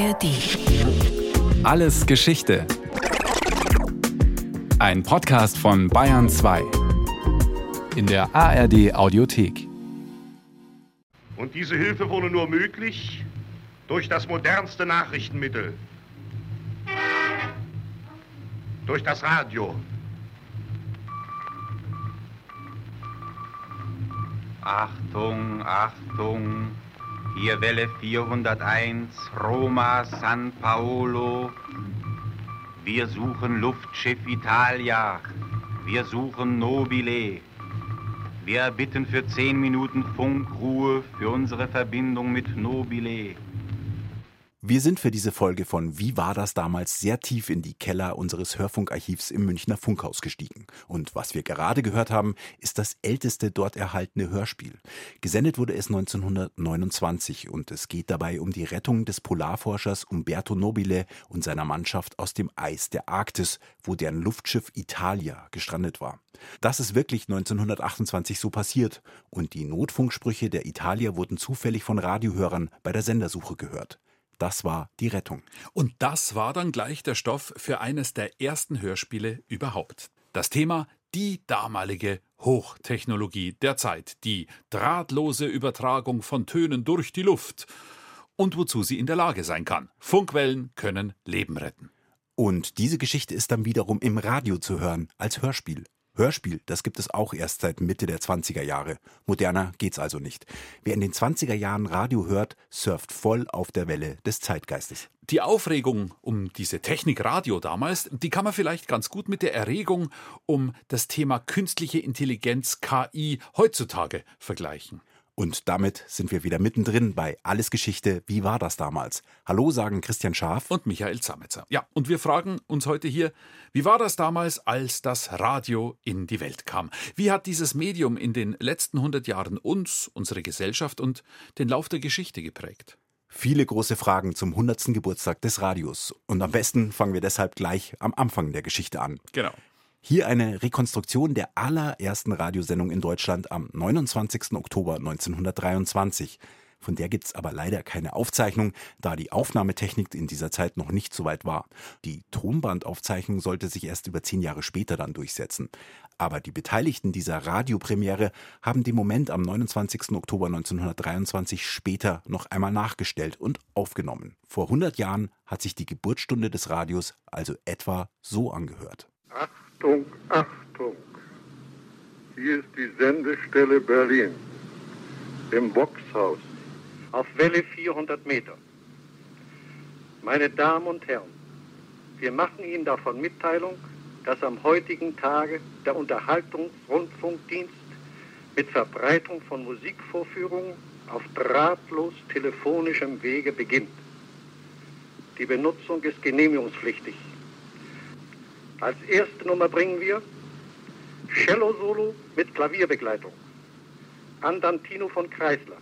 ARD. Alles Geschichte. Ein Podcast von Bayern 2. In der ARD Audiothek. Und diese Hilfe wurde nur möglich durch das modernste Nachrichtenmittel. Durch das Radio. Achtung, Achtung, hier Welle 401, Roma, San Paolo. Wir suchen Luftschiff Italia. Wir suchen Nobile. Wir erbitten für zehn Minuten Funkruhe für unsere Verbindung mit Nobile. Wir sind für diese Folge von Wie war das damals sehr tief in die Keller unseres Hörfunkarchivs im Münchner Funkhaus gestiegen. Und was wir gerade gehört haben, ist das älteste dort erhaltene Hörspiel. Gesendet wurde es 1929 und es geht dabei um die Rettung des Polarforschers Umberto Nobile und seiner Mannschaft aus dem Eis der Arktis, wo deren Luftschiff Italia gestrandet war. Das ist wirklich 1928 so passiert und die Notfunksprüche der Italia wurden zufällig von Radiohörern bei der Sendersuche gehört. Das war die Rettung. Und das war dann gleich der Stoff für eines der ersten Hörspiele überhaupt. Das Thema die damalige Hochtechnologie der Zeit, die drahtlose Übertragung von Tönen durch die Luft und wozu sie in der Lage sein kann. Funkwellen können Leben retten. Und diese Geschichte ist dann wiederum im Radio zu hören, als Hörspiel. Hörspiel, das gibt es auch erst seit Mitte der 20er Jahre. Moderner geht's also nicht. Wer in den 20er Jahren Radio hört, surft voll auf der Welle des Zeitgeistes. Die Aufregung um diese Technik Radio damals, die kann man vielleicht ganz gut mit der Erregung um das Thema künstliche Intelligenz KI heutzutage vergleichen. Und damit sind wir wieder mittendrin bei Alles Geschichte. Wie war das damals? Hallo sagen Christian Schaf und Michael Zametzer. Ja, und wir fragen uns heute hier, wie war das damals, als das Radio in die Welt kam? Wie hat dieses Medium in den letzten 100 Jahren uns, unsere Gesellschaft und den Lauf der Geschichte geprägt? Viele große Fragen zum 100. Geburtstag des Radios. Und am besten fangen wir deshalb gleich am Anfang der Geschichte an. Genau. Hier eine Rekonstruktion der allerersten Radiosendung in Deutschland am 29. Oktober 1923. Von der gibt's aber leider keine Aufzeichnung, da die Aufnahmetechnik in dieser Zeit noch nicht so weit war. Die Tonbandaufzeichnung sollte sich erst über zehn Jahre später dann durchsetzen. Aber die Beteiligten dieser Radiopremiere haben den Moment am 29. Oktober 1923 später noch einmal nachgestellt und aufgenommen. Vor 100 Jahren hat sich die Geburtsstunde des Radios also etwa so angehört. Achtung, Achtung. Hier ist die Sendestelle Berlin. Im Boxhaus. Auf Welle 400 Meter. Meine Damen und Herren, wir machen Ihnen davon Mitteilung, dass am heutigen Tage der Unterhaltungsrundfunkdienst mit Verbreitung von Musikvorführungen auf drahtlos telefonischem Wege beginnt. Die Benutzung ist genehmigungspflichtig. Als erste Nummer bringen wir Cello-Solo mit Klavierbegleitung. Andantino von Kreisler.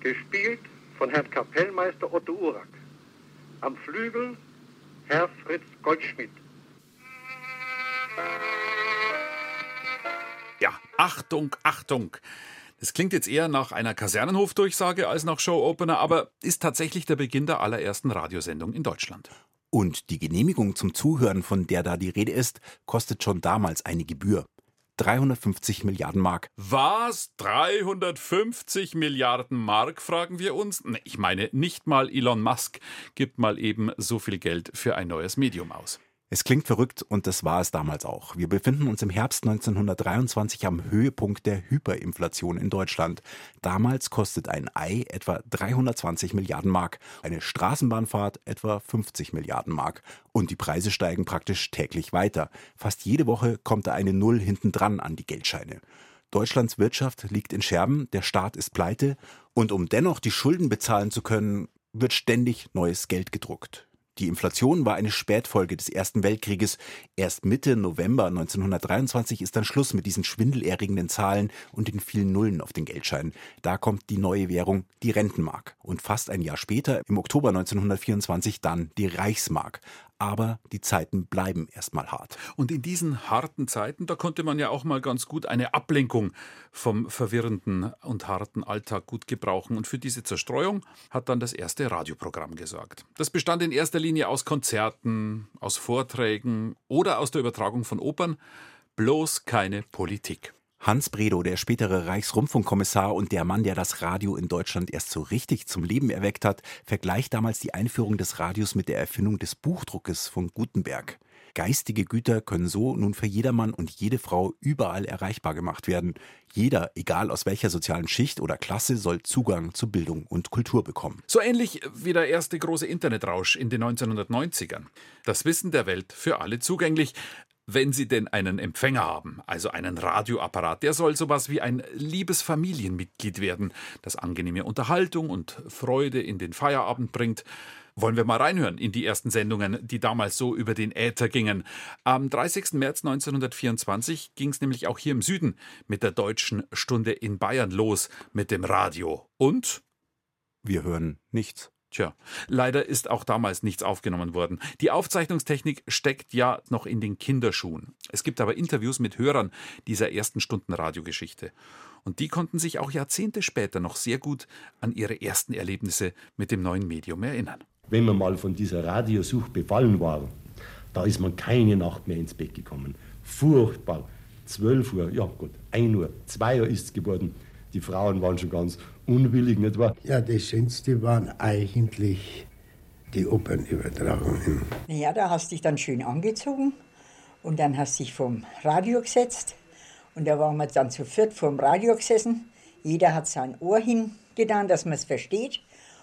Gespielt von Herrn Kapellmeister Otto Urak. Am Flügel Herr Fritz Goldschmidt. Ja, Achtung, Achtung. Das klingt jetzt eher nach einer Kasernenhofdurchsage als nach Show-Opener, aber ist tatsächlich der Beginn der allerersten Radiosendung in Deutschland. Und die Genehmigung zum Zuhören, von der da die Rede ist, kostet schon damals eine Gebühr. 350 Milliarden Mark. Was? 350 Milliarden Mark, fragen wir uns? Ich meine, nicht mal Elon Musk gibt mal eben so viel Geld für ein neues Medium aus. Es klingt verrückt und das war es damals auch. Wir befinden uns im Herbst 1923 am Höhepunkt der Hyperinflation in Deutschland. Damals kostet ein Ei etwa 320 Milliarden Mark, eine Straßenbahnfahrt etwa 50 Milliarden Mark. Und die Preise steigen praktisch täglich weiter. Fast jede Woche kommt da eine Null hintendran an die Geldscheine. Deutschlands Wirtschaft liegt in Scherben, der Staat ist pleite und um dennoch die Schulden bezahlen zu können, wird ständig neues Geld gedruckt. Die Inflation war eine Spätfolge des Ersten Weltkrieges. Erst Mitte November 1923 ist dann Schluss mit diesen schwindelerregenden Zahlen und den vielen Nullen auf den Geldscheinen. Da kommt die neue Währung, die Rentenmark. Und fast ein Jahr später, im Oktober 1924, dann die Reichsmark. Aber die Zeiten bleiben erstmal hart. Und in diesen harten Zeiten, da konnte man ja auch mal ganz gut eine Ablenkung vom verwirrenden und harten Alltag gut gebrauchen. Und für diese Zerstreuung hat dann das erste Radioprogramm gesorgt. Das bestand in erster Linie aus Konzerten, aus Vorträgen oder aus der Übertragung von Opern, bloß keine Politik. Hans Bredow, der spätere Reichsrundfunkkommissar und der Mann, der das Radio in Deutschland erst so richtig zum Leben erweckt hat, vergleicht damals die Einführung des Radios mit der Erfindung des Buchdruckes von Gutenberg. Geistige Güter können so nun für jedermann und jede Frau überall erreichbar gemacht werden. Jeder, egal aus welcher sozialen Schicht oder Klasse, soll Zugang zu Bildung und Kultur bekommen. So ähnlich wie der erste große Internetrausch in den 1990ern. Das Wissen der Welt für alle zugänglich wenn Sie denn einen Empfänger haben, also einen Radioapparat, der soll sowas wie ein liebes Familienmitglied werden, das angenehme Unterhaltung und Freude in den Feierabend bringt. Wollen wir mal reinhören in die ersten Sendungen, die damals so über den Äther gingen. Am 30. März 1924 ging es nämlich auch hier im Süden mit der deutschen Stunde in Bayern los mit dem Radio. Und wir hören nichts. Tja, leider ist auch damals nichts aufgenommen worden. Die Aufzeichnungstechnik steckt ja noch in den Kinderschuhen. Es gibt aber Interviews mit Hörern dieser ersten Stunden Radiogeschichte. Und die konnten sich auch Jahrzehnte später noch sehr gut an ihre ersten Erlebnisse mit dem neuen Medium erinnern. Wenn man mal von dieser Radiosucht befallen war, da ist man keine Nacht mehr ins Bett gekommen. Furchtbar. 12 Uhr, ja gut, 1 Uhr, 2 Uhr ist es geworden. Die Frauen waren schon ganz unwillig, nicht wahr? Ja, das Schönste waren eigentlich die Opernübertragungen. Ja, da hast du dich dann schön angezogen und dann hast du dich vom Radio gesetzt und da waren wir dann zu viert vom Radio gesessen. Jeder hat sein Ohr hingetan, dass man es versteht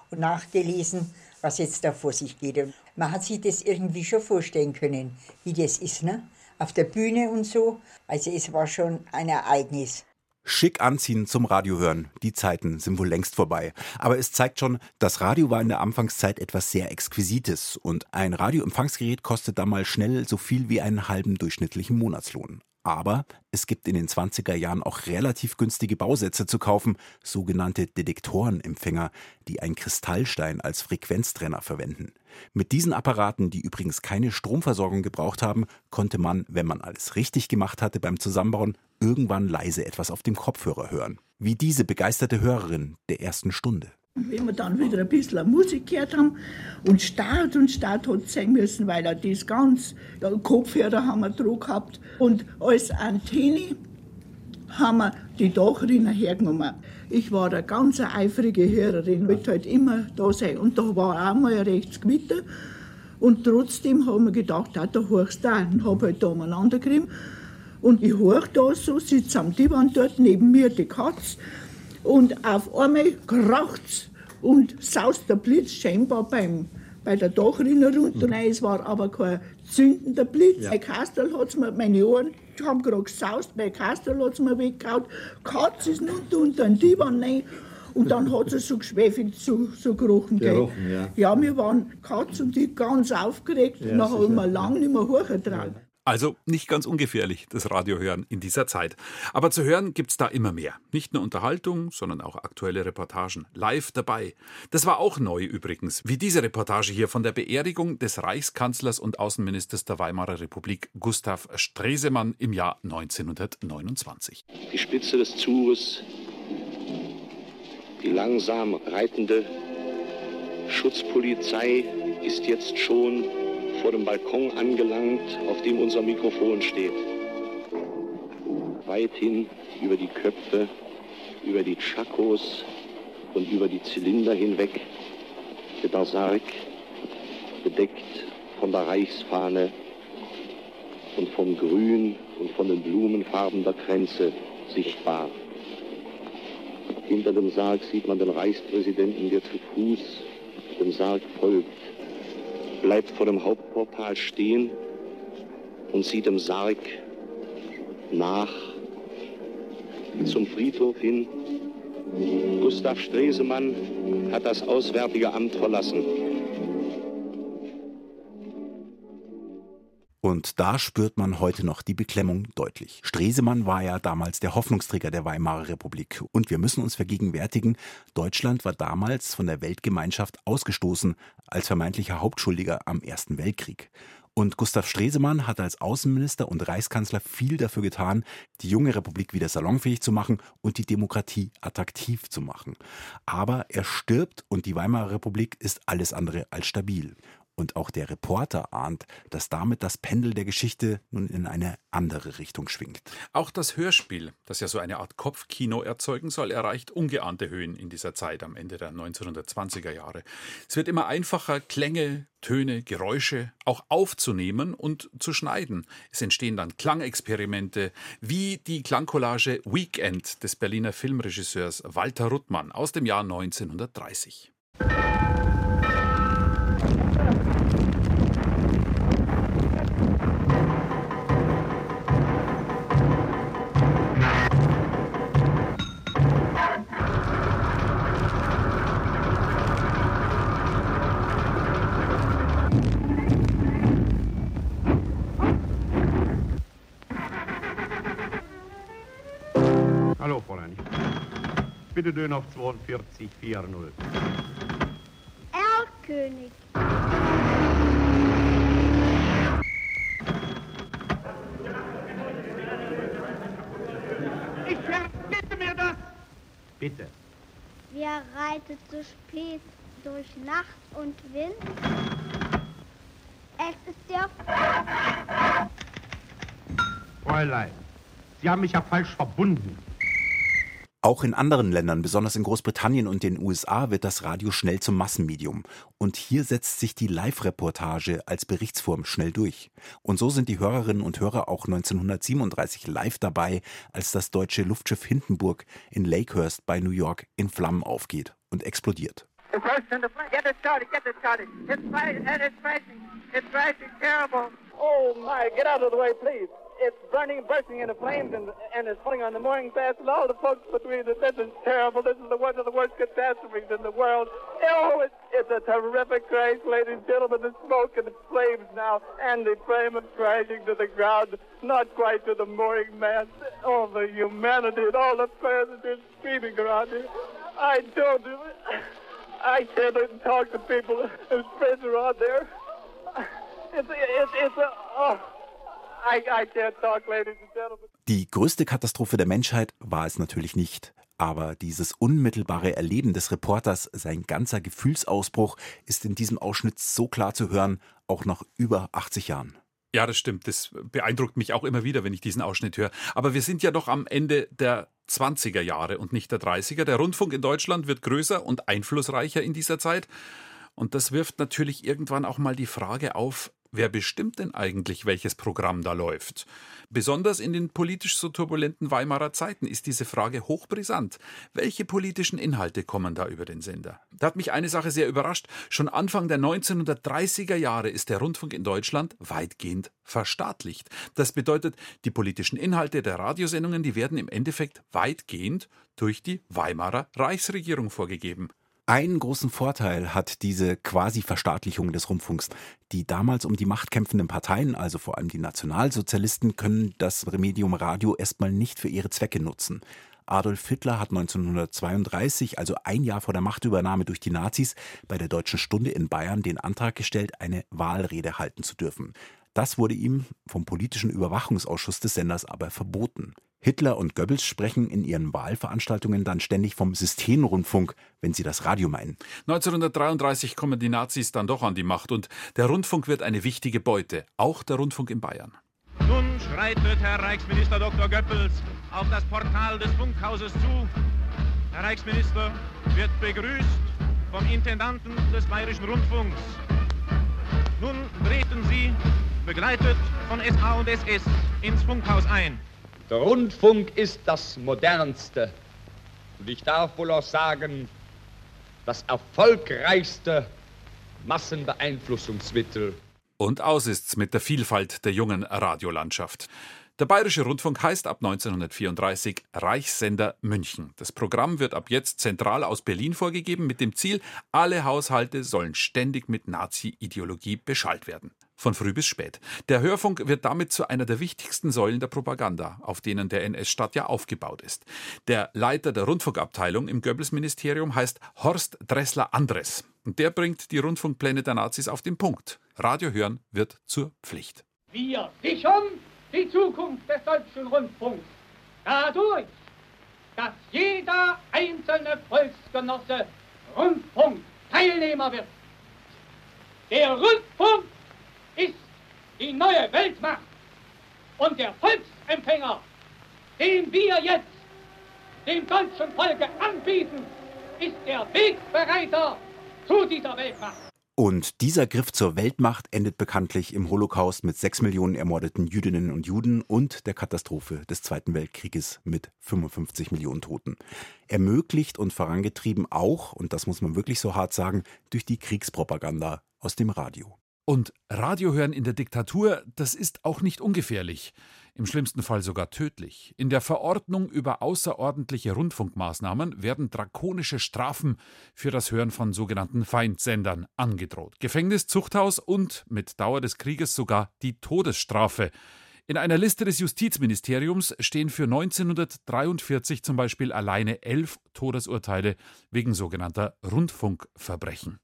und nachgelesen, was jetzt da vor sich geht. Man hat sich das irgendwie schon vorstellen können, wie das ist, ne? Auf der Bühne und so. Also es war schon ein Ereignis. Schick anziehen zum Radio hören. Die Zeiten sind wohl längst vorbei. Aber es zeigt schon, das Radio war in der Anfangszeit etwas sehr Exquisites und ein Radioempfangsgerät kostet da mal schnell so viel wie einen halben durchschnittlichen Monatslohn. Aber es gibt in den 20er Jahren auch relativ günstige Bausätze zu kaufen, sogenannte Detektorenempfänger, die einen Kristallstein als Frequenztrenner verwenden. Mit diesen Apparaten, die übrigens keine Stromversorgung gebraucht haben, konnte man, wenn man alles richtig gemacht hatte beim Zusammenbauen, irgendwann leise etwas auf dem Kopfhörer hören. Wie diese begeisterte Hörerin der ersten Stunde. Wenn wir dann wieder ein bisschen Musik gehört haben und Start und Start hat sein müssen, weil er das ganz, ja, Kopfhörer haben wir drauf gehabt und als Antenne haben wir die Dachrinne hergenommen. Ich war eine ganz eifrige Hörerin, wollte halt immer da sein. Und da war auch mal rechts Gewitter. Und trotzdem haben wir gedacht, ah, da horchst du auch. Und habe halt da umeinander gekriegt. Und ich horch da so, sitze am Divan dort, neben mir die Katze. Und auf einmal kracht's und saust der Blitz scheinbar beim, bei der Dachrinne runter. Mhm. Nein, es war aber kein zündender Blitz. Ja. Mein Kastel hat's mir, meine Ohren haben gerade gesaust, mein Kastel hat's mir weggehauen. Katz ist unter, unter den Divan rein. Und dann hat es so geschwefelt, so, so gerochen. gerochen ja. ja, wir waren Katz und ich ganz aufgeregt. Ja, Nachher haben wir lange nicht mehr hochgetragen. Also nicht ganz ungefährlich, das Radio hören in dieser Zeit. Aber zu hören gibt's da immer mehr. Nicht nur Unterhaltung, sondern auch aktuelle Reportagen. Live dabei. Das war auch neu übrigens, wie diese Reportage hier von der Beerdigung des Reichskanzlers und Außenministers der Weimarer Republik Gustav Stresemann im Jahr 1929. Die Spitze des Zuges, die langsam reitende Schutzpolizei ist jetzt schon vor dem Balkon angelangt, auf dem unser Mikrofon steht. Weithin über die Köpfe, über die Chakos und über die Zylinder hinweg der Sarg, bedeckt von der Reichsfahne und vom Grün und von den Blumenfarben der Kränze sichtbar. Hinter dem Sarg sieht man den Reichspräsidenten, der zu Fuß dem Sarg folgt bleibt vor dem Hauptportal stehen und sieht dem Sarg nach zum Friedhof hin. Gustav Stresemann hat das Auswärtige Amt verlassen. Und da spürt man heute noch die Beklemmung deutlich. Stresemann war ja damals der Hoffnungsträger der Weimarer Republik. Und wir müssen uns vergegenwärtigen, Deutschland war damals von der Weltgemeinschaft ausgestoßen als vermeintlicher Hauptschuldiger am Ersten Weltkrieg. Und Gustav Stresemann hat als Außenminister und Reichskanzler viel dafür getan, die junge Republik wieder salonfähig zu machen und die Demokratie attraktiv zu machen. Aber er stirbt und die Weimarer Republik ist alles andere als stabil. Und auch der Reporter ahnt, dass damit das Pendel der Geschichte nun in eine andere Richtung schwingt. Auch das Hörspiel, das ja so eine Art Kopfkino erzeugen soll, erreicht ungeahnte Höhen in dieser Zeit am Ende der 1920er Jahre. Es wird immer einfacher, Klänge, Töne, Geräusche auch aufzunehmen und zu schneiden. Es entstehen dann Klangexperimente, wie die Klangcollage Weekend des Berliner Filmregisseurs Walter Ruttmann aus dem Jahr 1930. Bitte Döner auf 42, 4-0. Erlkönig. Ich verbitte mir das! Bitte. Wer reitet so spät durch Nacht und Wind? Es ist der Fräulein, Sie haben mich ja falsch verbunden. Auch in anderen Ländern, besonders in Großbritannien und den USA, wird das Radio schnell zum Massenmedium. Und hier setzt sich die Live-Reportage als Berichtsform schnell durch. Und so sind die Hörerinnen und Hörer auch 1937 live dabei, als das deutsche Luftschiff Hindenburg in Lakehurst bei New York in Flammen aufgeht und explodiert. It bursts into flames. Get it started, get it started. It's fighting and it's crashing. It's crashing terrible. Oh my, get out of the way, please. It's burning, bursting into flames and, and it's putting on the mooring fast and all the folks between it. This is terrible. This is the one of the worst catastrophes in the world. Oh, it's, it's a terrific crash, ladies and gentlemen. The smoke and the flames now and the flame is crashing to the ground, not quite to the mooring mast. All the humanity and all the passengers screaming around here. I don't. I can't even talk to people whose friends are on there. It's, it's, it's a, oh, Die größte Katastrophe der Menschheit war es natürlich nicht. Aber dieses unmittelbare Erleben des Reporters, sein ganzer Gefühlsausbruch, ist in diesem Ausschnitt so klar zu hören, auch nach über 80 Jahren. Ja, das stimmt. Das beeindruckt mich auch immer wieder, wenn ich diesen Ausschnitt höre. Aber wir sind ja doch am Ende der 20er Jahre und nicht der 30er. Der Rundfunk in Deutschland wird größer und einflussreicher in dieser Zeit. Und das wirft natürlich irgendwann auch mal die Frage auf, wer bestimmt denn eigentlich, welches Programm da läuft? Besonders in den politisch so turbulenten Weimarer Zeiten ist diese Frage hochbrisant. Welche politischen Inhalte kommen da über den Sender? Da hat mich eine Sache sehr überrascht. Schon Anfang der 1930er Jahre ist der Rundfunk in Deutschland weitgehend verstaatlicht. Das bedeutet, die politischen Inhalte der Radiosendungen, die werden im Endeffekt weitgehend durch die Weimarer Reichsregierung vorgegeben. Einen großen Vorteil hat diese Quasi-Verstaatlichung des Rundfunks. Die damals um die Macht kämpfenden Parteien, also vor allem die Nationalsozialisten, können das Medium Radio erstmal nicht für ihre Zwecke nutzen. Adolf Hitler hat 1932, also ein Jahr vor der Machtübernahme durch die Nazis, bei der Deutschen Stunde in Bayern den Antrag gestellt, eine Wahlrede halten zu dürfen. Das wurde ihm vom politischen Überwachungsausschuss des Senders aber verboten. Hitler und Goebbels sprechen in ihren Wahlveranstaltungen dann ständig vom Systemrundfunk, wenn sie das Radio meinen. 1933 kommen die Nazis dann doch an die Macht und der Rundfunk wird eine wichtige Beute, auch der Rundfunk in Bayern. Nun schreitet Herr Reichsminister Dr. Goebbels auf das Portal des Funkhauses zu. Herr Reichsminister wird begrüßt vom Intendanten des Bayerischen Rundfunks. Nun treten Sie, begleitet von SA und SS, ins Funkhaus ein. Der Rundfunk ist das modernste und ich darf wohl auch sagen, das erfolgreichste Massenbeeinflussungsmittel. Und aus ist's mit der Vielfalt der jungen Radiolandschaft. Der Bayerische Rundfunk heißt ab 1934 Reichssender München. Das Programm wird ab jetzt zentral aus Berlin vorgegeben mit dem Ziel, alle Haushalte sollen ständig mit Nazi-Ideologie beschallt werden. Von früh bis spät. Der Hörfunk wird damit zu einer der wichtigsten Säulen der Propaganda, auf denen der NS-Staat ja aufgebaut ist. Der Leiter der Rundfunkabteilung im Goebbels-Ministerium heißt Horst Dressler-Andres. Und der bringt die Rundfunkpläne der Nazis auf den Punkt. Radio hören wird zur Pflicht. Wir sichern die Zukunft des deutschen Rundfunks dadurch, dass jeder einzelne Volksgenosse Rundfunkteilnehmer wird. Der Rundfunk ist die neue Weltmacht und der Volksempfänger, den wir jetzt dem deutschen Volke anbieten, ist der Wegbereiter zu dieser Weltmacht. Und dieser Griff zur Weltmacht endet bekanntlich im Holocaust mit sechs Millionen ermordeten Jüdinnen und Juden und der Katastrophe des Zweiten Weltkrieges mit 55 Millionen Toten. Ermöglicht und vorangetrieben auch, und das muss man wirklich so hart sagen, durch die Kriegspropaganda aus dem Radio. Und Radio hören in der Diktatur, das ist auch nicht ungefährlich, im schlimmsten Fall sogar tödlich. In der Verordnung über außerordentliche Rundfunkmaßnahmen werden drakonische Strafen für das Hören von sogenannten Feindsendern angedroht. Gefängnis, Zuchthaus und mit Dauer des Krieges sogar die Todesstrafe. In einer Liste des Justizministeriums stehen für 1943 zum Beispiel alleine elf Todesurteile wegen sogenannter Rundfunkverbrechen.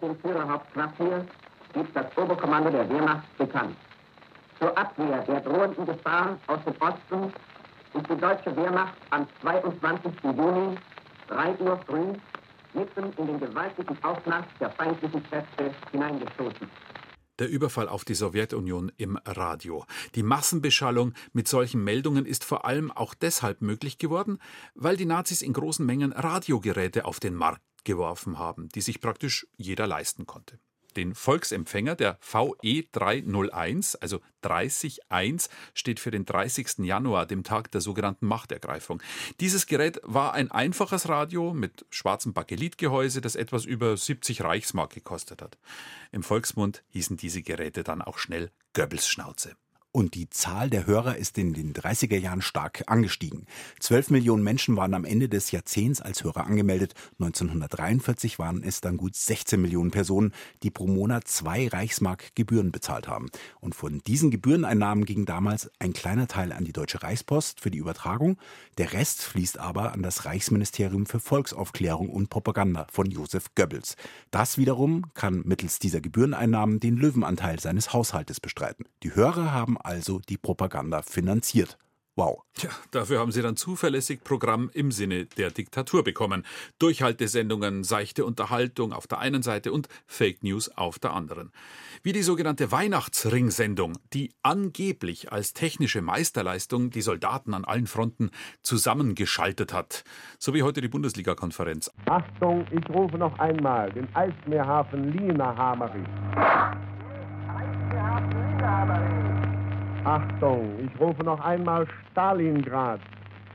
Dem Führerhauptquartier gibt das Oberkommando der Wehrmacht bekannt. Zur Abwehr der drohenden Gefahr aus dem Osten ist die deutsche Wehrmacht am 22. Juni 3 Uhr früh mitten in den gewaltigen Aufmarsch der feindlichen Kräfte hineingestoßen. Der Überfall auf die Sowjetunion im Radio. Die Massenbeschallung mit solchen Meldungen ist vor allem auch deshalb möglich geworden, weil die Nazis in großen Mengen Radiogeräte auf den Markt geworfen haben, die sich praktisch jeder leisten konnte. Den Volksempfänger, der VE 301, also 301, steht für den 30. Januar, dem Tag der sogenannten Machtergreifung. Dieses Gerät war ein einfaches Radio mit schwarzem Bakelitgehäuse, das etwas über 70 Reichsmark gekostet hat. Im Volksmund hießen diese Geräte dann auch schnell Goebbels Schnauze. Und die Zahl der Hörer ist in den 30er Jahren stark angestiegen. 12 Millionen Menschen waren am Ende des Jahrzehnts als Hörer angemeldet. 1943 waren es dann gut 16 Millionen Personen, die pro Monat zwei Reichsmark Gebühren bezahlt haben. Und von diesen Gebühreneinnahmen ging damals ein kleiner Teil an die Deutsche Reichspost für die Übertragung. Der Rest fließt aber an das Reichsministerium für Volksaufklärung und Propaganda von Josef Goebbels. Das wiederum kann mittels dieser Gebühreneinnahmen den Löwenanteil seines Haushaltes bestreiten. Die Hörer haben also die Propaganda finanziert. Wow. Tja, dafür haben sie dann zuverlässig Programm im Sinne der Diktatur bekommen. Durchhaltesendungen, seichte Unterhaltung auf der einen Seite und Fake News auf der anderen. Wie die sogenannte Weihnachtsring-Sendung, die angeblich als technische Meisterleistung die Soldaten an allen Fronten zusammengeschaltet hat. So wie heute die Bundesliga-Konferenz. Achtung, ich rufe noch einmal den Eismeerhafen Lina Hamerich. Eismeerhafen Lina Hamerich. Achtung, ich rufe noch einmal Stalingrad.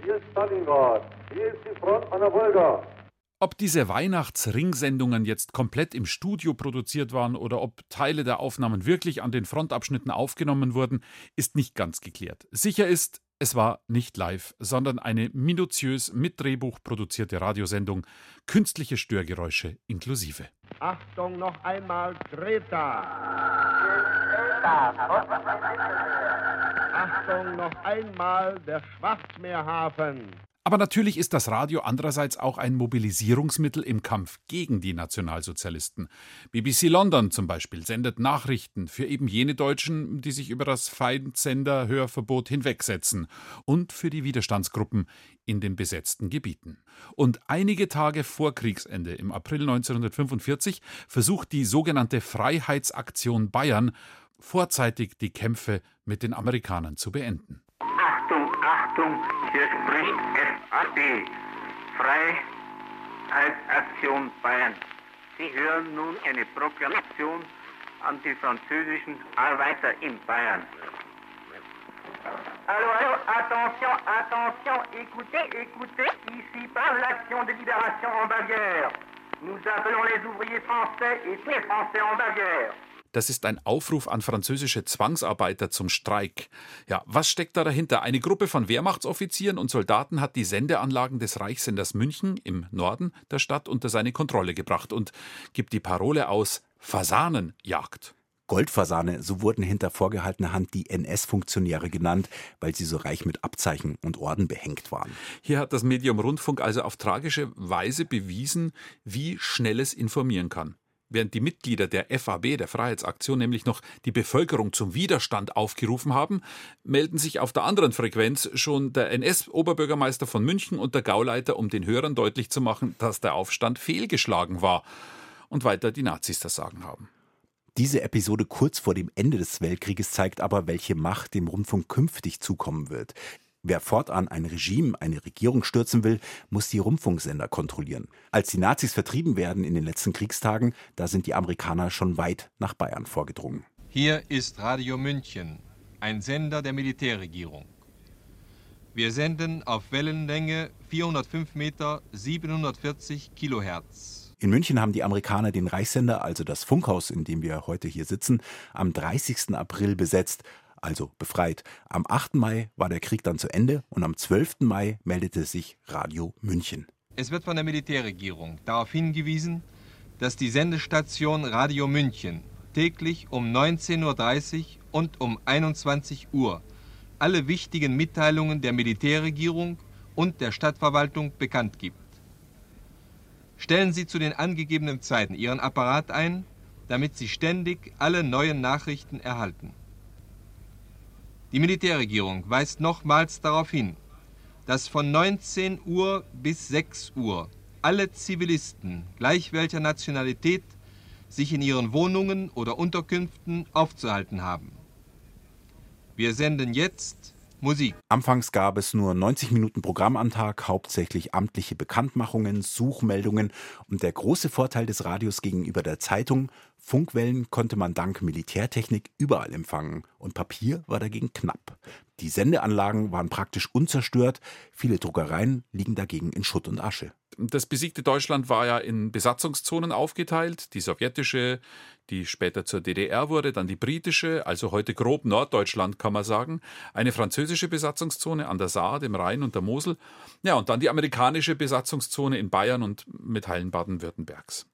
Hier ist Stalingrad. Hier ist die Front an der Wolga. Ob diese Weihnachtsringsendungen jetzt komplett im Studio produziert waren oder ob Teile der Aufnahmen wirklich an den Frontabschnitten aufgenommen wurden, ist nicht ganz geklärt. Sicher ist, es war nicht live, sondern eine minutiös mit Drehbuch produzierte Radiosendung, künstliche Störgeräusche inklusive. Achtung, noch einmal Greta. Achtung, noch einmal der Schwarzmeerhafen. Aber natürlich ist das Radio andererseits auch ein Mobilisierungsmittel im Kampf gegen die Nationalsozialisten. BBC London zum Beispiel sendet Nachrichten für eben jene Deutschen, die sich über das Feindsender-Hörverbot hinwegsetzen und für die Widerstandsgruppen in den besetzten Gebieten. Und einige Tage vor Kriegsende, im April 1945, versucht die sogenannte Freiheitsaktion Bayern vorzeitig die Kämpfe mit den Amerikanern zu beenden. Achtung, Achtung, hier spricht FAB, Freiheitsaktion Bayern. Sie hören nun eine Proklamation an die französischen Arbeiter in Bayern. Allô, allô, attention, attention, écoutez, écoutez, ici par l'action de libération en Bavière. Nous appelons les ouvriers français et les Français en Bavière. Das ist ein Aufruf an französische Zwangsarbeiter zum Streik. Ja, was steckt da dahinter? Eine Gruppe von Wehrmachtsoffizieren und Soldaten hat die Sendeanlagen des Reichssenders München im Norden der Stadt unter seine Kontrolle gebracht und gibt die Parole aus Fasanenjagd. Goldfasane, so wurden hinter vorgehaltener Hand die NS-Funktionäre genannt, weil sie so reich mit Abzeichen und Orden behängt waren. Hier hat das Medium Rundfunk also auf tragische Weise bewiesen, wie schnell es informieren kann. Während die Mitglieder der FAB, der Freiheitsaktion, nämlich noch die Bevölkerung zum Widerstand aufgerufen haben, melden sich auf der anderen Frequenz schon der NS-Oberbürgermeister von München und der Gauleiter, um den Hörern deutlich zu machen, dass der Aufstand fehlgeschlagen war und weiter die Nazis das Sagen haben. Diese Episode kurz vor dem Ende des Weltkrieges zeigt aber, welche Macht dem Rundfunk künftig zukommen wird. Wer fortan ein Regime, eine Regierung stürzen will, muss die Rundfunksender kontrollieren. Als die Nazis vertrieben werden in den letzten Kriegstagen, da sind die Amerikaner schon weit nach Bayern vorgedrungen. Hier ist Radio München, ein Sender der Militärregierung. Wir senden auf Wellenlänge 405 Meter 740 Kilohertz. In München haben die Amerikaner den Reichssender, also das Funkhaus, in dem wir heute hier sitzen, am 30. April besetzt, also befreit. Am 8. Mai war der Krieg dann zu Ende und am 12. Mai meldete sich Radio München. Es wird von der Militärregierung darauf hingewiesen, dass die Sendestation Radio München täglich um 19.30 Uhr und um 21 Uhr alle wichtigen Mitteilungen der Militärregierung und der Stadtverwaltung bekannt gibt. Stellen Sie zu den angegebenen Zeiten Ihren Apparat ein, damit Sie ständig alle neuen Nachrichten erhalten. Die Militärregierung weist nochmals darauf hin, dass von 19 Uhr bis 6 Uhr alle Zivilisten, gleich welcher Nationalität, sich in ihren Wohnungen oder Unterkünften aufzuhalten haben. Wir senden jetzt Musik. Anfangs gab es nur 90 Minuten Programm am Tag, hauptsächlich amtliche Bekanntmachungen, Suchmeldungen und der große Vorteil des Radios gegenüber der Zeitung, Funkwellen konnte man dank Militärtechnik überall empfangen und Papier war dagegen knapp. Die Sendeanlagen waren praktisch unzerstört, viele Druckereien liegen dagegen in Schutt und Asche. Das besiegte Deutschland war ja in Besatzungszonen aufgeteilt. Die sowjetische, die später zur DDR wurde, dann die britische, also heute grob Norddeutschland kann man sagen, eine französische Besatzungszone an der Saar, dem Rhein und der Mosel, ja und dann die amerikanische Besatzungszone in Bayern und mit Teilen Baden-Württembergs.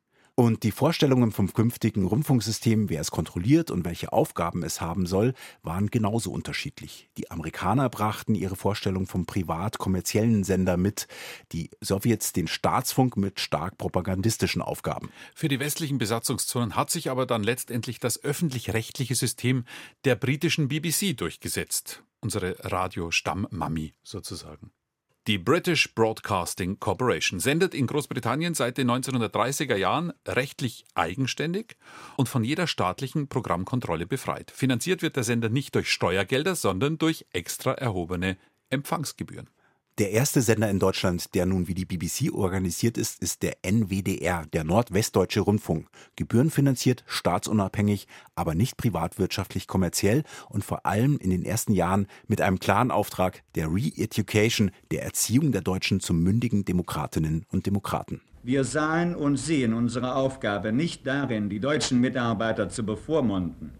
Und die Vorstellungen vom künftigen Rundfunksystem, wer es kontrolliert und welche Aufgaben es haben soll, waren genauso unterschiedlich. Die Amerikaner brachten ihre Vorstellung vom privat-kommerziellen Sender mit, die Sowjets den Staatsfunk mit stark propagandistischen Aufgaben. Für die westlichen Besatzungszonen hat sich aber dann letztendlich das öffentlich-rechtliche System der britischen BBC durchgesetzt. Unsere Radio-Stammmami sozusagen. Die British Broadcasting Corporation sendet in Großbritannien seit den 1930er Jahren rechtlich eigenständig und von jeder staatlichen Programmkontrolle befreit. Finanziert wird der Sender nicht durch Steuergelder, sondern durch extra erhobene Empfangsgebühren. Der erste Sender in Deutschland, der nun wie die BBC organisiert ist, ist der NWDR, der Nordwestdeutsche Rundfunk. Gebührenfinanziert, staatsunabhängig, aber nicht privatwirtschaftlich kommerziell und vor allem in den ersten Jahren mit einem klaren Auftrag der Re-Education, der Erziehung der Deutschen zu mündigen Demokratinnen und Demokraten. Wir sahen und sehen unsere Aufgabe nicht darin, die deutschen Mitarbeiter zu bevormunden,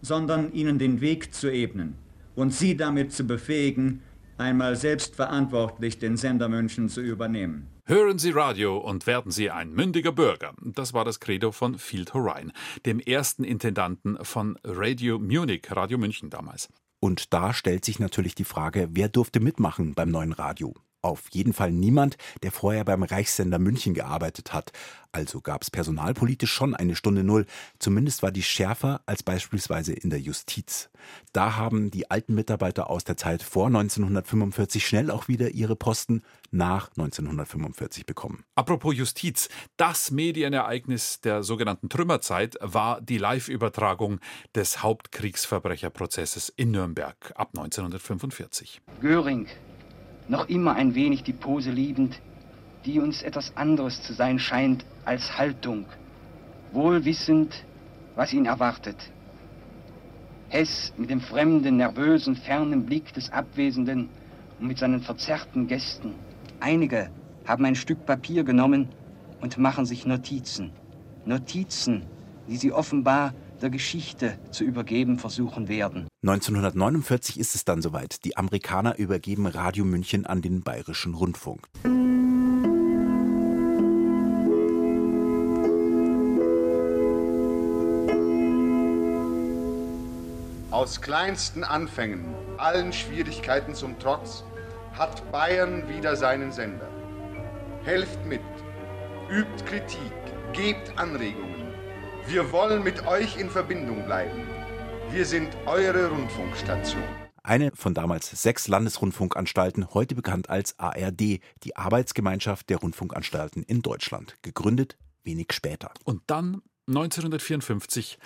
sondern ihnen den Weg zu ebnen und sie damit zu befähigen, einmal selbstverantwortlich den Sender München zu übernehmen. Hören Sie Radio und werden Sie ein mündiger Bürger. Das war das Credo von Field Horine, dem ersten Intendanten von Radio Munich, Radio München damals. Und da stellt sich natürlich die Frage, wer durfte mitmachen beim neuen Radio? Auf jeden Fall niemand, der vorher beim Reichssender München gearbeitet hat. Also gab es personalpolitisch schon eine Stunde Null. Zumindest war die schärfer als beispielsweise in der Justiz. Da haben die alten Mitarbeiter aus der Zeit vor 1945 schnell auch wieder ihre Posten nach 1945 bekommen. Apropos Justiz, das Medienereignis der sogenannten Trümmerzeit war die Live-Übertragung des Hauptkriegsverbrecherprozesses in Nürnberg ab 1945. Göring noch immer ein wenig die Pose liebend, die uns etwas anderes zu sein scheint als Haltung, wohl wissend, was ihn erwartet. Hess mit dem fremden, nervösen, fernen Blick des Abwesenden und mit seinen verzerrten Gästen. Einige haben ein Stück Papier genommen und machen sich Notizen. Notizen, die sie offenbar der Geschichte zu übergeben versuchen werden. 1949 ist es dann soweit. Die Amerikaner übergeben Radio München an den Bayerischen Rundfunk. Aus kleinsten Anfängen, allen Schwierigkeiten zum Trotz, hat Bayern wieder seinen Sender. Helft mit, übt Kritik, gebt Anregungen. Wir wollen mit euch in Verbindung bleiben. Wir sind eure Rundfunkstation. Eine von damals sechs Landesrundfunkanstalten, heute bekannt als ARD, die Arbeitsgemeinschaft der Rundfunkanstalten in Deutschland, gegründet wenig später. Und dann 1954,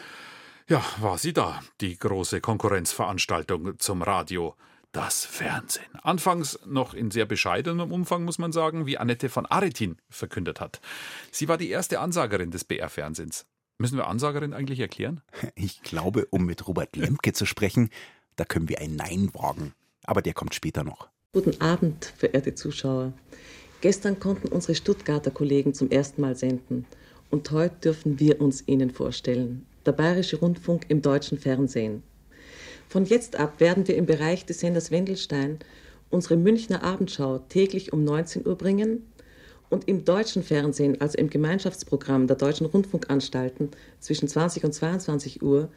ja, war sie da, die große Konkurrenzveranstaltung zum Radio das Fernsehen. Anfangs noch in sehr bescheidenem Umfang, muss man sagen, wie Annette von Aretin verkündet hat. Sie war die erste Ansagerin des BR-Fernsehens. Müssen wir Ansagerin eigentlich erklären? Ich glaube, um mit Robert Lemke zu sprechen, da können wir ein Nein wagen. Aber der kommt später noch. Guten Abend, verehrte Zuschauer. Gestern konnten unsere Stuttgarter Kollegen zum ersten Mal senden. Und heute dürfen wir uns Ihnen vorstellen. Der Bayerische Rundfunk im deutschen Fernsehen. Von jetzt ab werden wir im Bereich des Senders Wendelstein unsere Münchner Abendschau täglich um 19 Uhr bringen und im deutschen Fernsehen, also im Gemeinschaftsprogramm der deutschen Rundfunkanstalten zwischen 20 und 22 Uhr,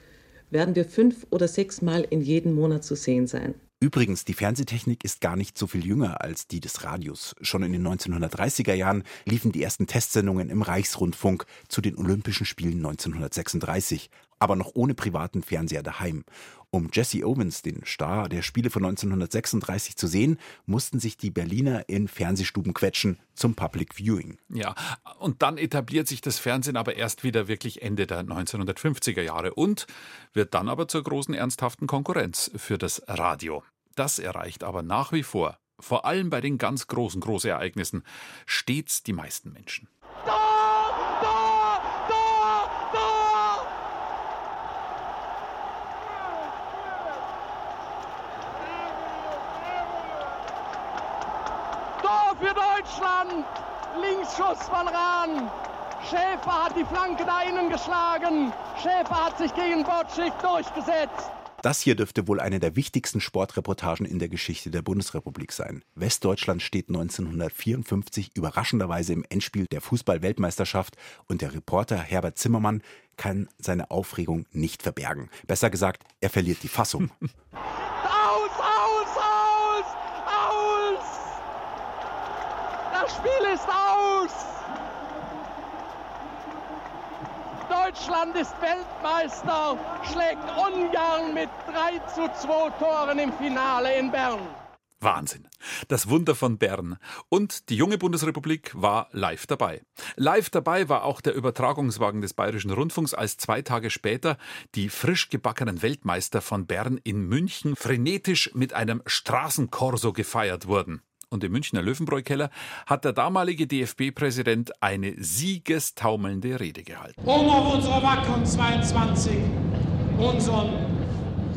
werden wir fünf oder sechs Mal in jedem Monat zu sehen sein. Übrigens, die Fernsehtechnik ist gar nicht so viel jünger als die des Radios. Schon in den 1930er Jahren liefen die ersten Testsendungen im Reichsrundfunk zu den Olympischen Spielen 1936, aber noch ohne privaten Fernseher daheim. Um Jesse Owens, den Star der Spiele von 1936, zu sehen, mussten sich die Berliner in Fernsehstuben quetschen zum Public Viewing. Ja, und dann etabliert sich das Fernsehen aber erst wieder wirklich Ende der 1950er Jahre und wird dann aber zur großen ernsthaften Konkurrenz für das Radio. Das erreicht aber nach wie vor, vor allem bei den ganz großen Großereignissen, stets die meisten Menschen. für Deutschland. Linksschuss von Rahn. Schäfer hat die Flanke da innen geschlagen. Schäfer hat sich gegen Botschik durchgesetzt. Das hier dürfte wohl eine der wichtigsten Sportreportagen in der Geschichte der Bundesrepublik sein. Westdeutschland steht 1954 überraschenderweise im Endspiel der Fußball-Weltmeisterschaft und der Reporter Herbert Zimmermann kann seine Aufregung nicht verbergen. Besser gesagt, er verliert die Fassung. aus, aus, aus, aus! Das Spiel ist aus! Deutschland ist Weltmeister, schlägt Ungarn mit 3 zu 2 Toren im Finale in Bern. Wahnsinn. Das Wunder von Bern. Und die junge Bundesrepublik war live dabei. Live dabei war auch der Übertragungswagen des Bayerischen Rundfunks, als zwei Tage später die frisch gebackenen Weltmeister von Bern in München frenetisch mit einem Straßenkorso gefeiert wurden. Und im Münchner Löwenbräu-Keller hat der damalige DFB-Präsident eine siegestaumelnde Rede gehalten. Um auf unserer wackeren 22 unseren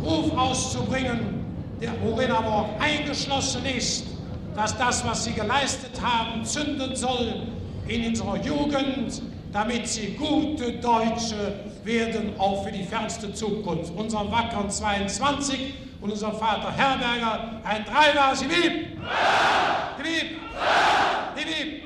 Ruf auszubringen, der worin aber auch eingeschlossen ist, dass das, was sie geleistet haben, zünden soll in unserer Jugend, damit sie gute Deutsche werden, auch für die fernste Zukunft. Unseren wackeren 22 und unserem Vater Herberger ein Dreimal Sivib! Sivib! Sivib!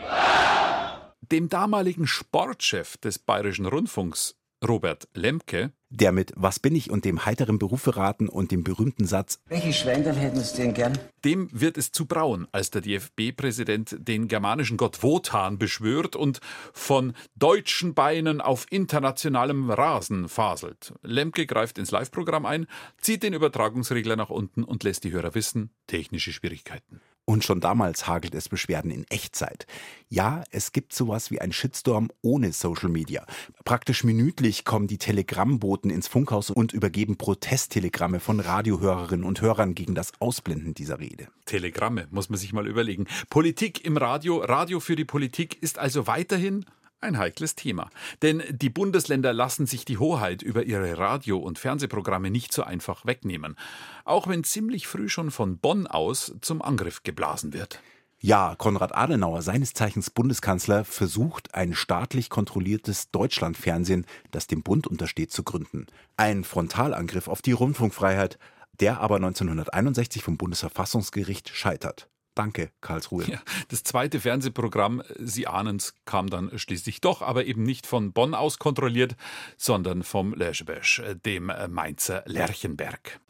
Dem damaligen Sportchef des Bayerischen Rundfunks, Robert Lemke, der mit Was bin ich und dem heiteren Beruf verraten und dem berühmten Satz Welche Schwängerl hätten Sie denn gern? Dem wird es zu braun, als der DFB-Präsident den germanischen Gott Wotan beschwört und von deutschen Beinen auf internationalem Rasen faselt. Lemke greift ins Live-Programm ein, zieht den Übertragungsregler nach unten und lässt die Hörer wissen, technische Schwierigkeiten. Und schon damals hagelt es Beschwerden in Echtzeit. Ja, es gibt sowas wie ein Shitstorm ohne Social Media. Praktisch minütlich kommen die Telegrammboten ins Funkhaus und übergeben Protesttelegramme von Radiohörerinnen und Hörern gegen das Ausblenden dieser Rede. Telegramme, muss man sich mal überlegen. Politik im Radio, Radio für die Politik ist also weiterhin ein heikles Thema. Denn die Bundesländer lassen sich die Hoheit über ihre Radio- und Fernsehprogramme nicht so einfach wegnehmen. Auch wenn ziemlich früh schon von Bonn aus zum Angriff geblasen wird. Ja, Konrad Adenauer, seines Zeichens Bundeskanzler, versucht, ein staatlich kontrolliertes Deutschlandfernsehen, das dem Bund untersteht, zu gründen. Ein Frontalangriff auf die Rundfunkfreiheit, der aber 1961 vom Bundesverfassungsgericht scheitert. Danke, Karlsruhe. Ja, das zweite Fernsehprogramm, Sie ahnen es, kam dann schließlich doch, aber eben nicht von Bonn aus kontrolliert, sondern vom Leschbesch, dem Mainzer Lerchenberg.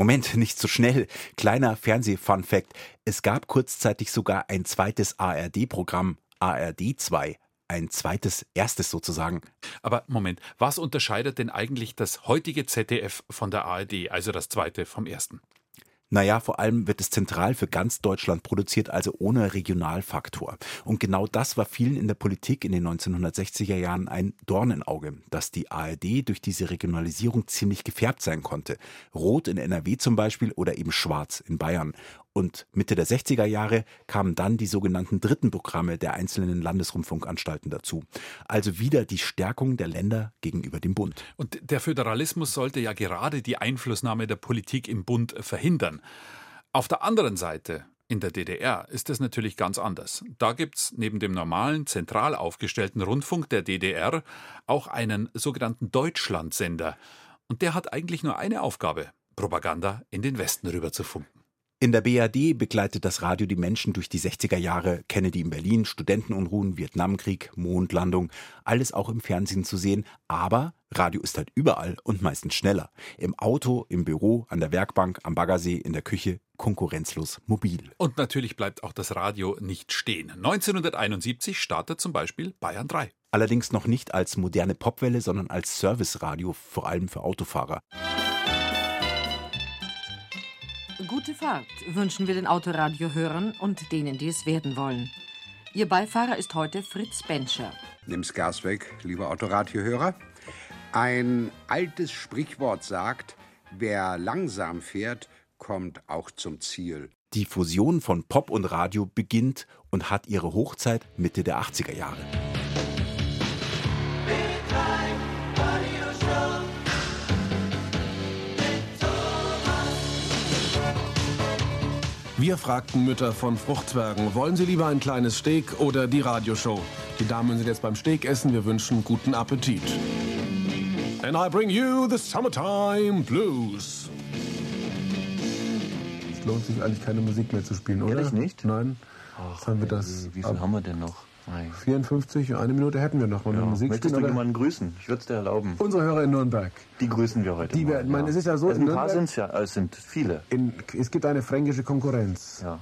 Moment, nicht so schnell. Kleiner Fernseh-Fun-Fact. Es gab kurzzeitig sogar ein zweites ARD-Programm, ARD 2. Ein zweites, erstes sozusagen. Aber Moment, was unterscheidet denn eigentlich das heutige ZDF von der ARD, also das zweite vom ersten? Naja, vor allem wird es zentral für ganz Deutschland produziert, also ohne Regionalfaktor. Und genau das war vielen in der Politik in den 1960er Jahren ein Dornenauge, dass die ARD durch diese Regionalisierung ziemlich gefärbt sein konnte. Rot in NRW zum Beispiel oder eben schwarz in Bayern. Und Mitte der 60er Jahre kamen dann die sogenannten dritten Programme der einzelnen Landesrundfunkanstalten dazu. Also wieder die Stärkung der Länder gegenüber dem Bund. Und der Föderalismus sollte ja gerade die Einflussnahme der Politik im Bund verhindern. Auf der anderen Seite in der DDR ist es natürlich ganz anders. Da gibt es neben dem normalen, zentral aufgestellten Rundfunk der DDR auch einen sogenannten Deutschlandsender. Und der hat eigentlich nur eine Aufgabe, Propaganda in den Westen rüber zu funken. In der BRD begleitet das Radio die Menschen durch die 60er Jahre, Kennedy in Berlin, Studentenunruhen, Vietnamkrieg, Mondlandung, alles auch im Fernsehen zu sehen, aber Radio ist halt überall und meistens schneller. Im Auto, im Büro, an der Werkbank, am Baggersee, in der Küche, konkurrenzlos mobil. Und natürlich bleibt auch das Radio nicht stehen. 1971 startet zum Beispiel Bayern 3. Allerdings noch nicht als moderne Popwelle, sondern als Serviceradio, vor allem für Autofahrer. Gute Fahrt wünschen wir den Autoradiohörern und denen, die es werden wollen. Ihr Beifahrer ist heute Fritz Bencher. Nimm's Gas weg, lieber Autoradiohörer. Ein altes Sprichwort sagt, wer langsam fährt, kommt auch zum Ziel. Die Fusion von Pop und Radio beginnt und hat ihre Hochzeit Mitte der 80er Jahre. Wir fragten Mütter von Fruchtzwergen, wollen sie lieber ein kleines Steak oder die Radioshow? Die Damen sind jetzt beim Steakessen, wir wünschen guten Appetit. And I bring you the Summertime Blues. Es lohnt sich eigentlich keine Musik mehr zu spielen, oder? Ehrlich nicht? Nein. Ach, haben wir das, wie viel haben wir denn noch? 54, eine Minute hätten wir noch mal ja. Musik Möchtest spielen. du jemanden grüßen? Ich würde es dir erlauben. Unsere Hörer in Nürnberg. Die grüßen wir heute. Die mal, werden, ja. es ist ja so, also ein paar sind es ja, es sind viele. In, es gibt eine fränkische Konkurrenz. Ja.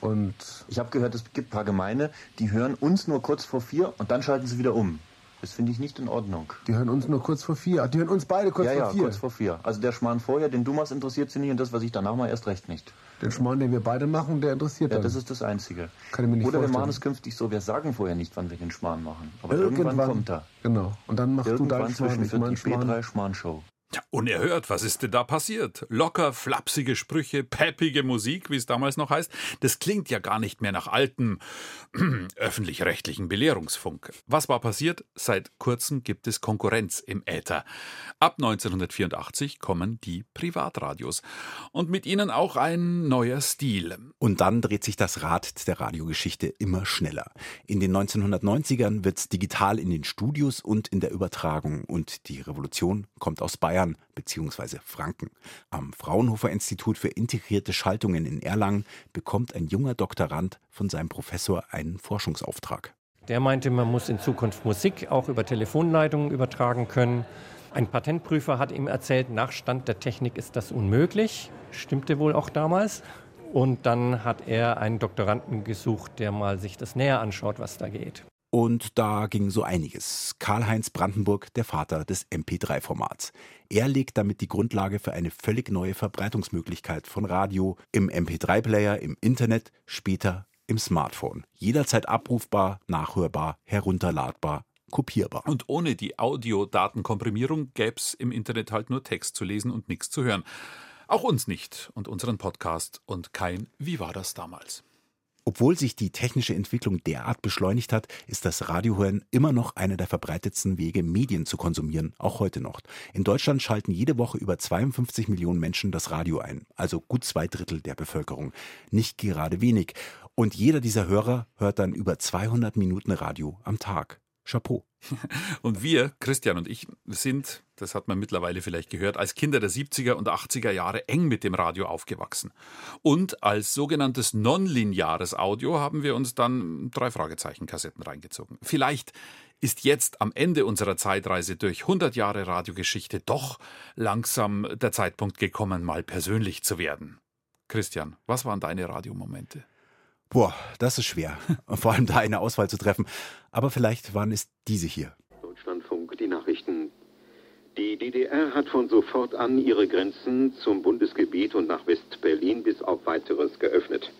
Und ich habe gehört, es gibt ein paar Gemeinde, die hören uns nur kurz vor vier und dann schalten sie wieder um. Das finde ich nicht in Ordnung. Die hören uns nur kurz vor vier. Die hören uns beide kurz ja, vor ja, vier. Ja, kurz vor vier. Also der Schmarrn vorher, den du machst, interessiert sie nicht und das, was ich danach mache, erst recht nicht. Den Schmarrn, den wir beide machen, der interessiert Ja, dann. das ist das Einzige. Kann ich mir nicht Oder wir vorstellen. machen es künftig so, wir sagen vorher nicht, wann wir den Schmarrn machen. Aber Irgendwann, irgendwann, kommt er. Genau. Und dann machst Irgendwann du deinen Schmarrn, ich meinen die Schmarrn. B3 Schmarrn-Show. Unerhört, was ist denn da passiert? Locker, flapsige Sprüche, peppige Musik, wie es damals noch heißt. Das klingt ja gar nicht mehr nach altem öffentlich-rechtlichen Belehrungsfunk. Was war passiert? Seit kurzem gibt es Konkurrenz im Äther. Ab 1984 kommen die Privatradios. Und mit ihnen auch ein neuer Stil. Und dann dreht sich das Rad der Radiogeschichte immer schneller. In den 1990ern wird's digital in den Studios und in der Übertragung. Und die Revolution kommt aus Bayern bzw. Franken. Am Fraunhofer Institut für integrierte Schaltungen in Erlangen bekommt ein junger Doktorand von seinem Professor einen Forschungsauftrag. Der meinte, man muss in Zukunft Musik auch über Telefonleitungen übertragen können. Ein Patentprüfer hat ihm erzählt, nach Stand der Technik ist das unmöglich. Stimmte wohl auch damals. Und dann hat er einen Doktoranden gesucht, der mal sich das näher anschaut, was da geht. Und da ging so einiges. Karl-Heinz Brandenburg, der Vater des MP3-Formats. Er legt damit die Grundlage für eine völlig neue Verbreitungsmöglichkeit von Radio im MP3-Player, im Internet, später im Smartphone. Jederzeit abrufbar, nachhörbar, herunterladbar, kopierbar. Und ohne die Audiodatenkomprimierung gäbe es im Internet halt nur Text zu lesen und nichts zu hören. Auch uns nicht und unseren Podcast und kein Wie war das damals? Obwohl sich die technische Entwicklung derart beschleunigt hat, ist das Radiohören immer noch einer der verbreitetsten Wege, Medien zu konsumieren, auch heute noch. In Deutschland schalten jede Woche über 52 Millionen Menschen das Radio ein, also gut zwei Drittel der Bevölkerung. Nicht gerade wenig. Und jeder dieser Hörer hört dann über 200 Minuten Radio am Tag. Chapeau. Und wir, Christian und ich, sind, das hat man mittlerweile vielleicht gehört, als Kinder der 70er und 80er Jahre eng mit dem Radio aufgewachsen. Und als sogenanntes nonlineares Audio haben wir uns dann drei Fragezeichen-Kassetten reingezogen. Vielleicht ist jetzt am Ende unserer Zeitreise durch 100 Jahre Radiogeschichte doch langsam der Zeitpunkt gekommen, mal persönlich zu werden. Christian, was waren deine Radiomomente? Boah, das ist schwer. Vor allem da eine Auswahl zu treffen. Aber vielleicht waren es diese hier. Deutschlandfunk, die Nachrichten. Die DDR hat von sofort an ihre Grenzen zum Bundesgebiet und nach West-Berlin bis auf weiteres geöffnet.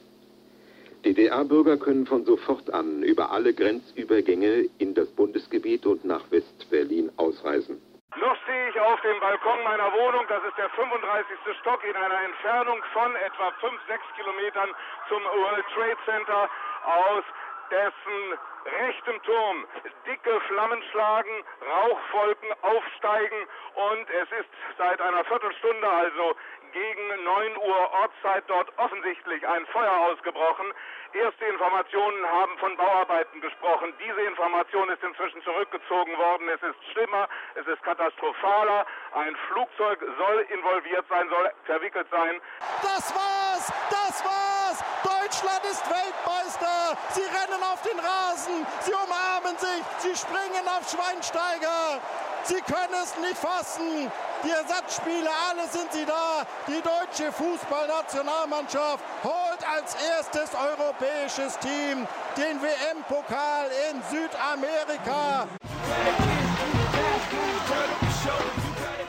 DDR-Bürger können von sofort an über alle Grenzübergänge in das Bundesgebiet und nach West-Berlin ausreisen. Noch stehe ich auf dem Balkon meiner Wohnung. Das ist der 35. Stock in einer Entfernung von etwa 5, 6 Kilometern zum World Trade Center aus dessen rechtem Turm dicke Flammen schlagen, Rauchwolken aufsteigen und es ist seit einer Viertelstunde, also gegen 9 Uhr Ortszeit dort offensichtlich ein Feuer ausgebrochen. Erste Informationen haben von Bauarbeiten gesprochen. Diese Information ist inzwischen zurückgezogen worden. Es ist schlimmer, es ist katastrophaler. Ein Flugzeug soll involviert sein, soll verwickelt sein. Das war's! Das war's! Deutschland ist Weltmeister! Sie rennen auf den Rasen, sie umarmen sich, sie springen auf Schweinsteiger! Sie können es nicht fassen! Die Ersatzspiele, alle sind sie da. Die deutsche Fußballnationalmannschaft holt als erstes europäisches Team den WM-Pokal in Südamerika.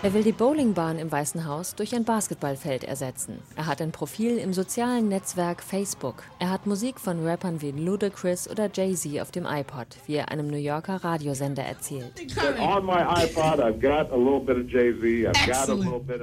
Er will die Bowlingbahn im Weißen Haus durch ein Basketballfeld ersetzen. Er hat ein Profil im sozialen Netzwerk Facebook. Er hat Musik von Rappern wie Ludacris oder Jay-Z auf dem iPod, wie er einem New Yorker Radiosender erzählt.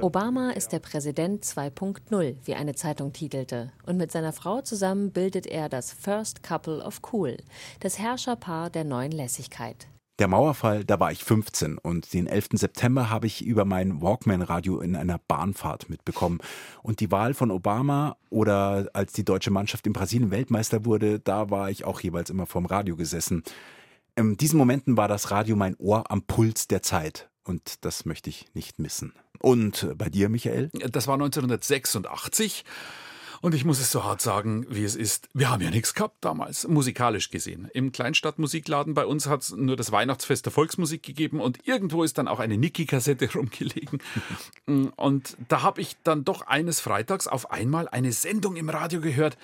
Obama ist der Präsident 2.0, wie eine Zeitung titelte. Und mit seiner Frau zusammen bildet er das First Couple of Cool, das Herrscherpaar der neuen Lässigkeit. Der Mauerfall, da war ich 15 und den 11. September habe ich über mein Walkman-Radio in einer Bahnfahrt mitbekommen. Und die Wahl von Obama oder als die deutsche Mannschaft in Brasilien Weltmeister wurde, da war ich auch jeweils immer vorm Radio gesessen. In diesen Momenten war das Radio mein Ohr am Puls der Zeit und das möchte ich nicht missen. Und bei dir, Michael? Das war 1986. Und ich muss es so hart sagen, wie es ist. Wir haben ja nichts gehabt damals, musikalisch gesehen. Im Kleinstadtmusikladen bei uns hat es nur das Weihnachtsfest der Volksmusik gegeben und irgendwo ist dann auch eine Niki-Kassette rumgelegen. Und da habe ich dann doch eines Freitags auf einmal eine Sendung im Radio gehört,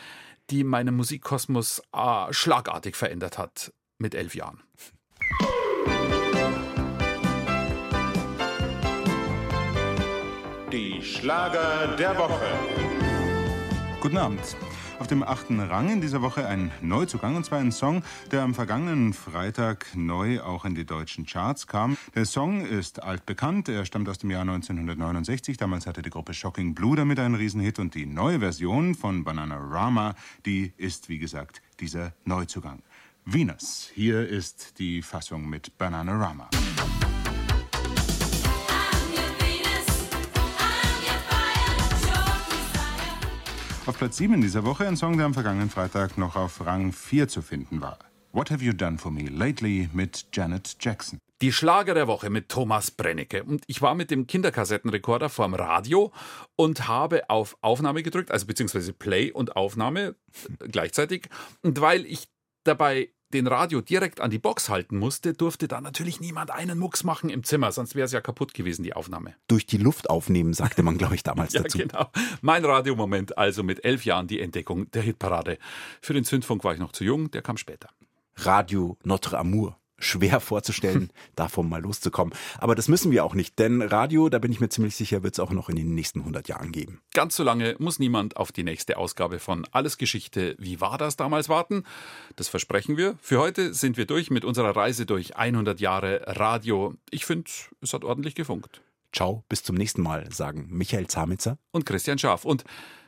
die meinen Musikkosmos äh, schlagartig verändert hat mit elf Jahren. Die Schlager der Woche. Guten Abend. Auf dem achten Rang in dieser Woche ein Neuzugang, und zwar ein Song, der am vergangenen Freitag neu auch in die deutschen Charts kam. Der Song ist altbekannt, er stammt aus dem Jahr 1969. Damals hatte die Gruppe Shocking Blue damit einen Riesenhit und die neue Version von Bananarama, die ist, wie gesagt, dieser Neuzugang. Venus, hier ist die Fassung mit Bananarama. Auf Platz 7 dieser Woche ein Song, der am vergangenen Freitag noch auf Rang 4 zu finden war. What Have You Done For Me Lately mit Janet Jackson. Die Schlager der Woche mit Thomas Brennecke. Und ich war mit dem Kinderkassettenrekorder vorm Radio und habe auf Aufnahme gedrückt, also beziehungsweise Play und Aufnahme gleichzeitig. Und weil ich dabei den Radio direkt an die Box halten musste, durfte da natürlich niemand einen Mucks machen im Zimmer, sonst wäre es ja kaputt gewesen, die Aufnahme. Durch die Luft aufnehmen, sagte man, glaube ich, damals ja, dazu. Genau. Mein Radiomoment, also mit elf Jahren die Entdeckung der Hitparade. Für den Zündfunk war ich noch zu jung, der kam später. Radio Notre Amour schwer vorzustellen, davon mal loszukommen. Aber das müssen wir auch nicht, denn Radio, da bin ich mir ziemlich sicher, wird es auch noch in den nächsten 100 Jahren geben. Ganz so lange muss niemand auf die nächste Ausgabe von Alles Geschichte, wie war das damals warten? Das versprechen wir. Für heute sind wir durch mit unserer Reise durch 100 Jahre Radio. Ich finde, es hat ordentlich gefunkt. Ciao, bis zum nächsten Mal, sagen Michael Zamitzer und Christian Schaaf. Und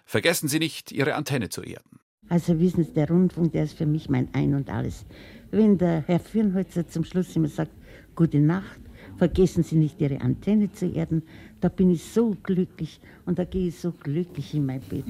vergessen Sie nicht, Ihre Antenne zu erden. Also wissen Sie, der Rundfunk, der ist für mich mein Ein und Alles. Wenn der Herr Fürnholzer zum Schluss immer sagt, gute Nacht, vergessen Sie nicht Ihre Antenne zu erden, da bin ich so glücklich und da gehe ich so glücklich in mein Bett.